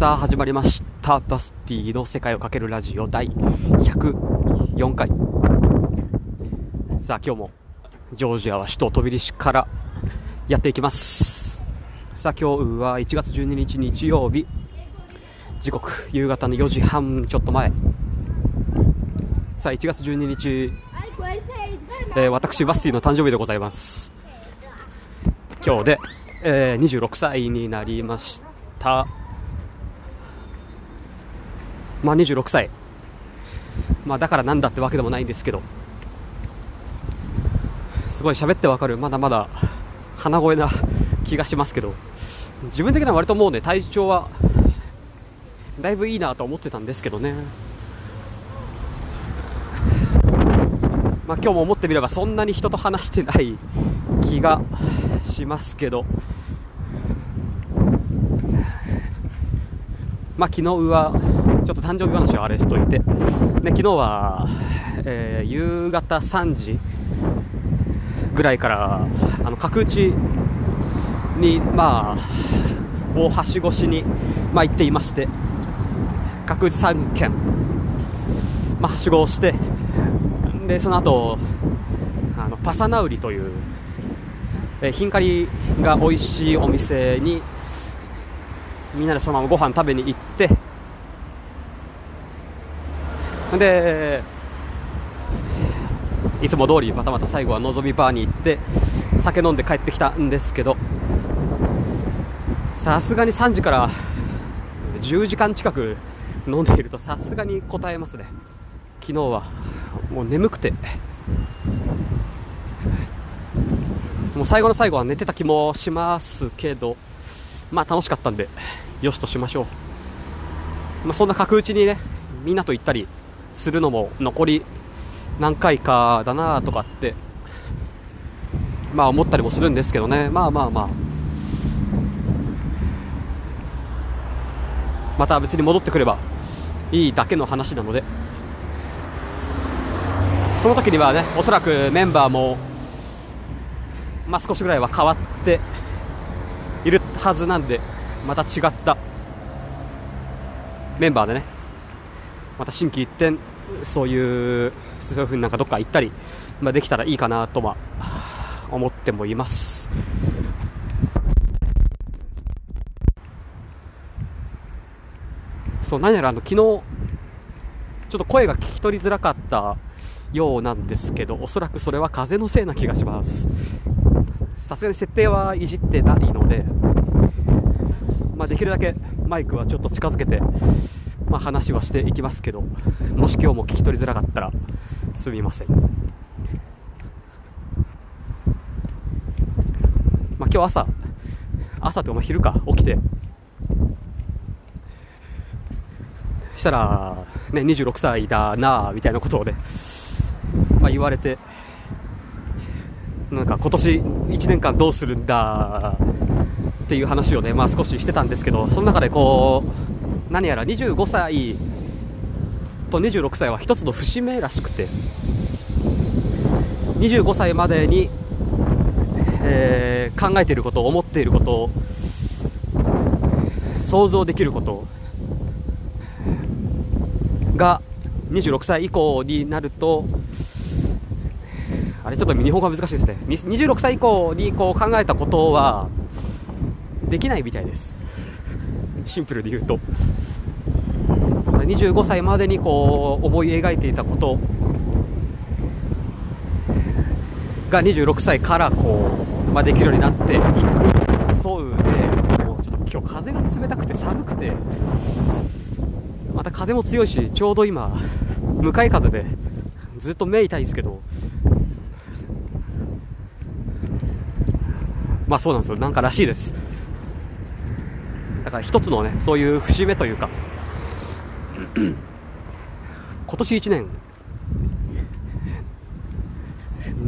さあ始まりました。バスティの世界をかけるラジオ第104回。さあ今日もジョージアは首都トビリシからやっていきます。さあ今日は1月12日日曜日。時刻夕方の4時半ちょっと前。さあ1月12日、えー私バスティの誕生日でございます。今日で、えー26歳になりました。まあ26歳。まあだからなんだってわけでもないんですけど。すごい喋ってわかるまだまだ鼻声な気がしますけど。自分的には割ともうね体調はだいぶいいなと思ってたんですけどね。まあ今日も思ってみればそんなに人と話してない気がしますけど。まあ昨日はちょっと誕生日話をあれしといて、ね、昨日は、えー夕方3時ぐらいからあの角打ちにまあをはしごしに、まあ、行っていまして角打ち3軒、まあ、はしごをしてでその後あのパサナウリという、えー、ヒンカリが美味しいお店にみんなでそのままご飯食べに行ってでいつも通りまたまた最後はのぞみバーに行って酒飲んで帰ってきたんですけどさすがに3時から10時間近く飲んでいるとさすがに答えますね。昨日はもう眠くて。もう最後の最後は寝てた気もしますけどまあ楽しかったんでよしとしましょう、まあ、そんな角打ちにねみんなと行ったりするのも残り何回かだなとかってまあ思ったりもするんですけどね。まあまあまあ。また別に戻ってくればいいだけの話なので。その時にはねおそらくメンバーもまあ少しぐらいは変わっているはずなんでまた違ったメンバーでねまた心機一転そういうそういう風になんかどっか行ったり、まあ、できたらいいかなとは思ってもいます。そう何やらあの昨日ちょっと声が聞き取りづらかったようなんですけどおそらくそれは風のせいな気がします。さすがに設定はいじってないので、まあ、できるだけマイクはちょっと近づけて、まあ、話はしていきますけどもし今日も聞き取りづらかったらすみません、まあ、今日朝朝というか昼か？起きて。したら、ね、26歳だなみたいなことをね、まあ、言われて。なんか今年1年間どうするんだっていう話をね、まあ、少ししてたんですけどその中でこう何やら25歳と26歳は一つの節目らしくて25歳までに、えー考えていること思っていること想像できることが26歳以降になるとあれちょっと日本語が難しいですね。26歳以降にこう考えたことはできないみたいです。シンプルで言うと。25歳までにこう思い描いていたこと。が26歳からこう、まあ、できるようになっていく。そうでもうちょっと今日風が冷たくて寒くて。また風も強いしちょうど今向かい風でずっと目痛いんですけど。まあそうなんですよ。なんからしいです。だから一つのねそういう節目というか 今年1年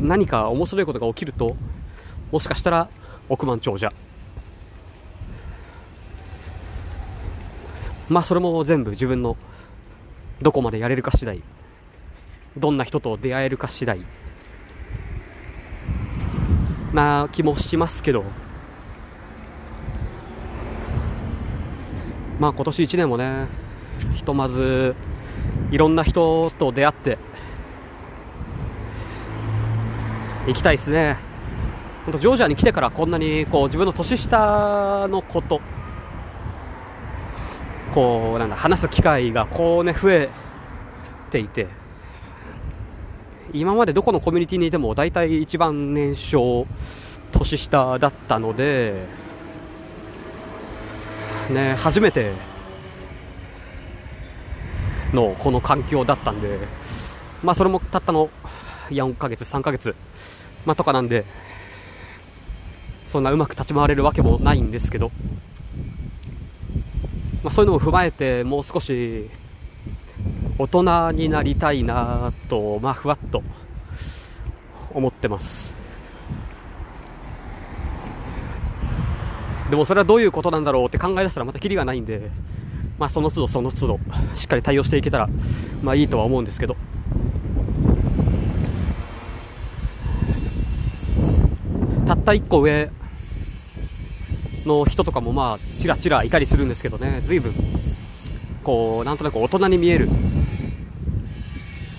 何か面白いことが起きるともしかしたら億万長者。まあそれも全部自分のどこまでやれるか次第どんな人と出会えるか次第な気もしますけどまあ今年1年もねひとまずいろんな人と出会って行きたいですね。本当ジョージアに来てからこんなにこう自分の年下のことこうなんだ話す機会がこうね増えていて今までどこのコミュニティにいても大体一番年少年下だったのでね初めてのこの環境だったんでまあそれもたったの4ヶ月3ヶ月まあとかなんでそんなうまく立ち回れるわけもないんですけどまあ、そういうのも踏まえてもう少し大人になりたいなと、まあ、ふわっと思ってます。でもそれはどういうことなんだろうって考え出したらまたキリがないんで、まあ、その都度その都度しっかり対応していけたら、まあ、いいとは思うんですけど。たった1個上の人とかもまあちらちらいたりするんですけどね。随分こうなんとなく大人に見える。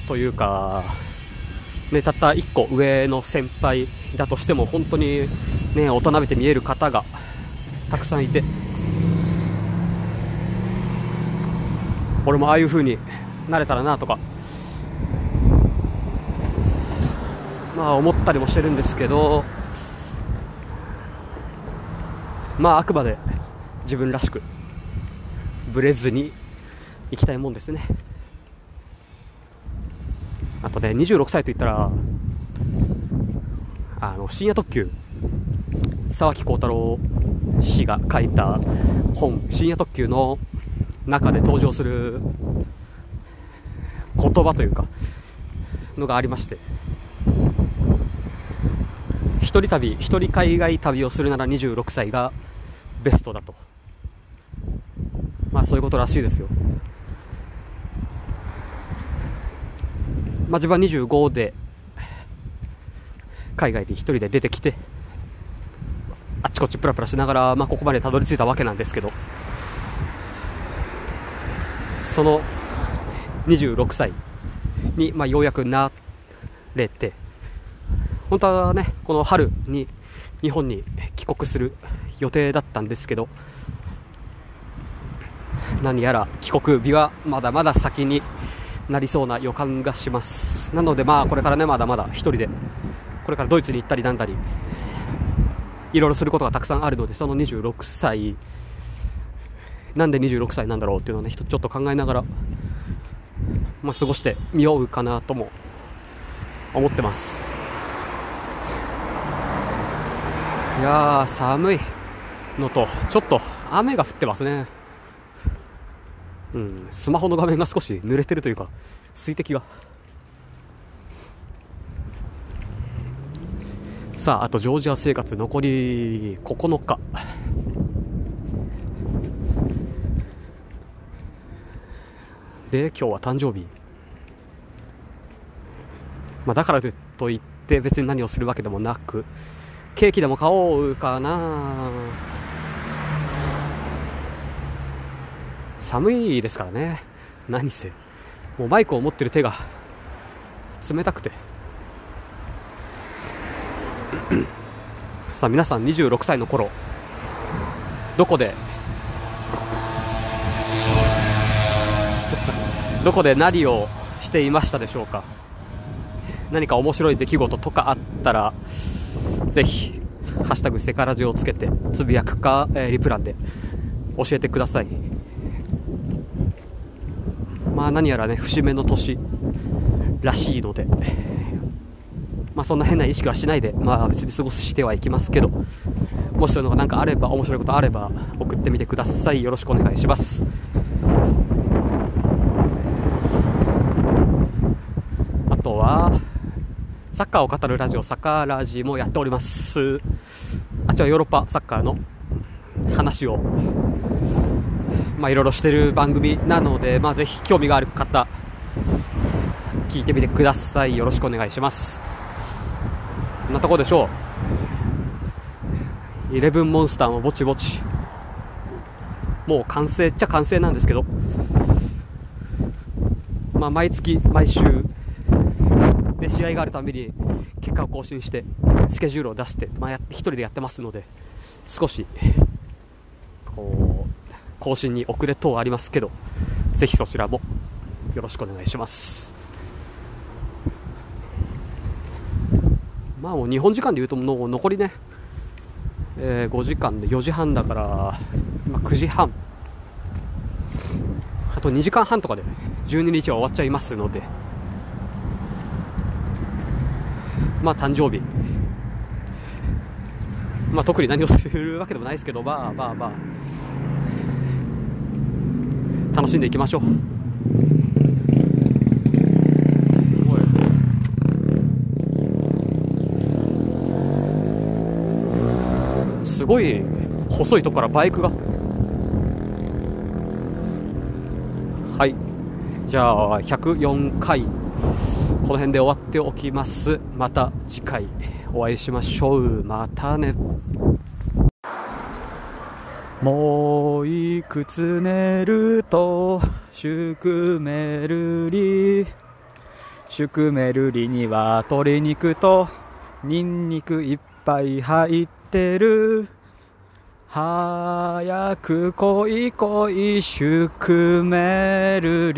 というか、ね、たった1個上の先輩だとしても本当に、ね、大人びて見える方がたくさんいて。俺もああいう風になれたらなとか。まあ思ったりもしてるんですけど。まああくまで自分らしく。ブレずにいきたいもんですね。あとね26歳といったらあの深夜特急沢木耕太郎氏が書いた本「深夜特急」の中で登場する言葉というかのがありまして一人旅一人海外旅をするなら26歳がベストだと。まあそういうことらしいですよ。まあ自分は25で海外に1人で出てきてこっちプラプラしながら、まあ、ここまでたどり着いたわけなんですけど。その26歳に、まあ、ようやくなれて。本当はねこの春に日本に帰国する予定だったんですけど。何やら帰国日はまだまだ先になりそうな予感がします。なのでまあこれからねまだまだ1人でこれからドイツに行ったりなんだりいろいろすることがたくさんあるのでその26歳なんで26歳なんだろうっていうのをねちょっと考えながら、まあ、過ごしてみようかなとも思ってます。いやー寒いのとちょっと雨が降ってますね。うんスマホの画面が少し濡れてるというか水滴が。さああとジョージア生活残り9日。で今日は誕生日、まあ、だからといって別に何をするわけでもなくケーキでも買おうかな。寒いですからね。何せ。もうマイクを持ってる手が冷たくて。さあ皆さん26歳の頃どこで どこで何をしていましたでしょうか？何か面白い出来事とかあったらぜひ「ハッシュタグセカラジ」をつけてつぶやくか、えー、リプランで教えてください。まあ何やらね節目の年らしいので。まあそんな変な意識はしないでまあ別に過ごしてはいきますけどもしそういうのが何かあれば面白いことあれば送ってみてください。よろしくお願いします。あとはサッカーを語るラジオサッカーラジもやっております。あっちはヨーロッパサッカーの話をまあいろいろしてる番組なのでまあぜひ興味がある方聞いてみてください。よろしくお願いします。なとこでしょう。イレブンモンスターもぼちぼち。もう完成っちゃ完成なんですけど、まあ、毎月、毎週、で試合があるたびに結果を更新してスケジュールを出して、まあ、やって1人でやってますので少しこう更新に遅れ等ありますけどぜひそちらもよろしくお願いします。まあもう日本時間でいうともう残りね、えー、5時間で4時半だから今9時半。あと2時間半とかで12日は終わっちゃいますので。まあ誕生日。まあ特に何をするわけでもないですけどまあまあまあ。楽しんでいきましょう。すごい細いとこからバイクが。はい。じゃあ104回この辺で終わっておきます。また次回お会いしましょう。またね。もういくつ寝るとシュクメルリシュクメルリには鶏肉とニンニクいっぱい入ってる。早く来い来いシュクメル